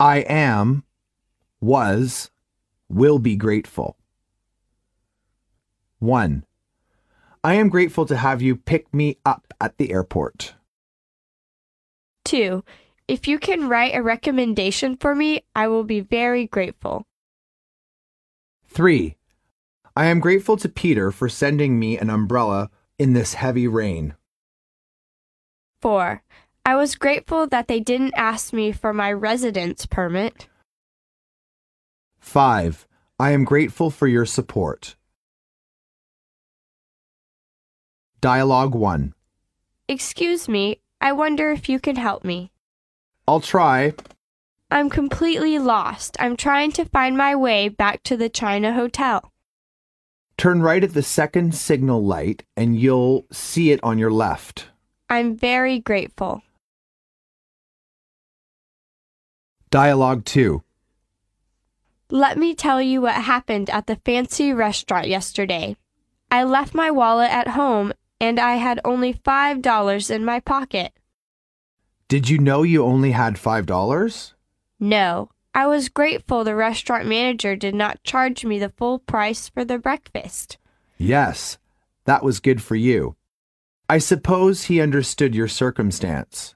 I am, was, will be grateful. 1. I am grateful to have you pick me up at the airport. 2. If you can write a recommendation for me, I will be very grateful. 3. I am grateful to Peter for sending me an umbrella in this heavy rain. 4. I was grateful that they didn't ask me for my residence permit. 5. I am grateful for your support. Dialogue 1. Excuse me, I wonder if you can help me. I'll try. I'm completely lost. I'm trying to find my way back to the China Hotel. Turn right at the second signal light and you'll see it on your left. I'm very grateful. Dialogue 2. Let me tell you what happened at the fancy restaurant yesterday. I left my wallet at home and I had only five dollars in my pocket. Did you know you only had $5? No, I was grateful the restaurant manager did not charge me the full price for the breakfast. Yes, that was good for you. I suppose he understood your circumstance.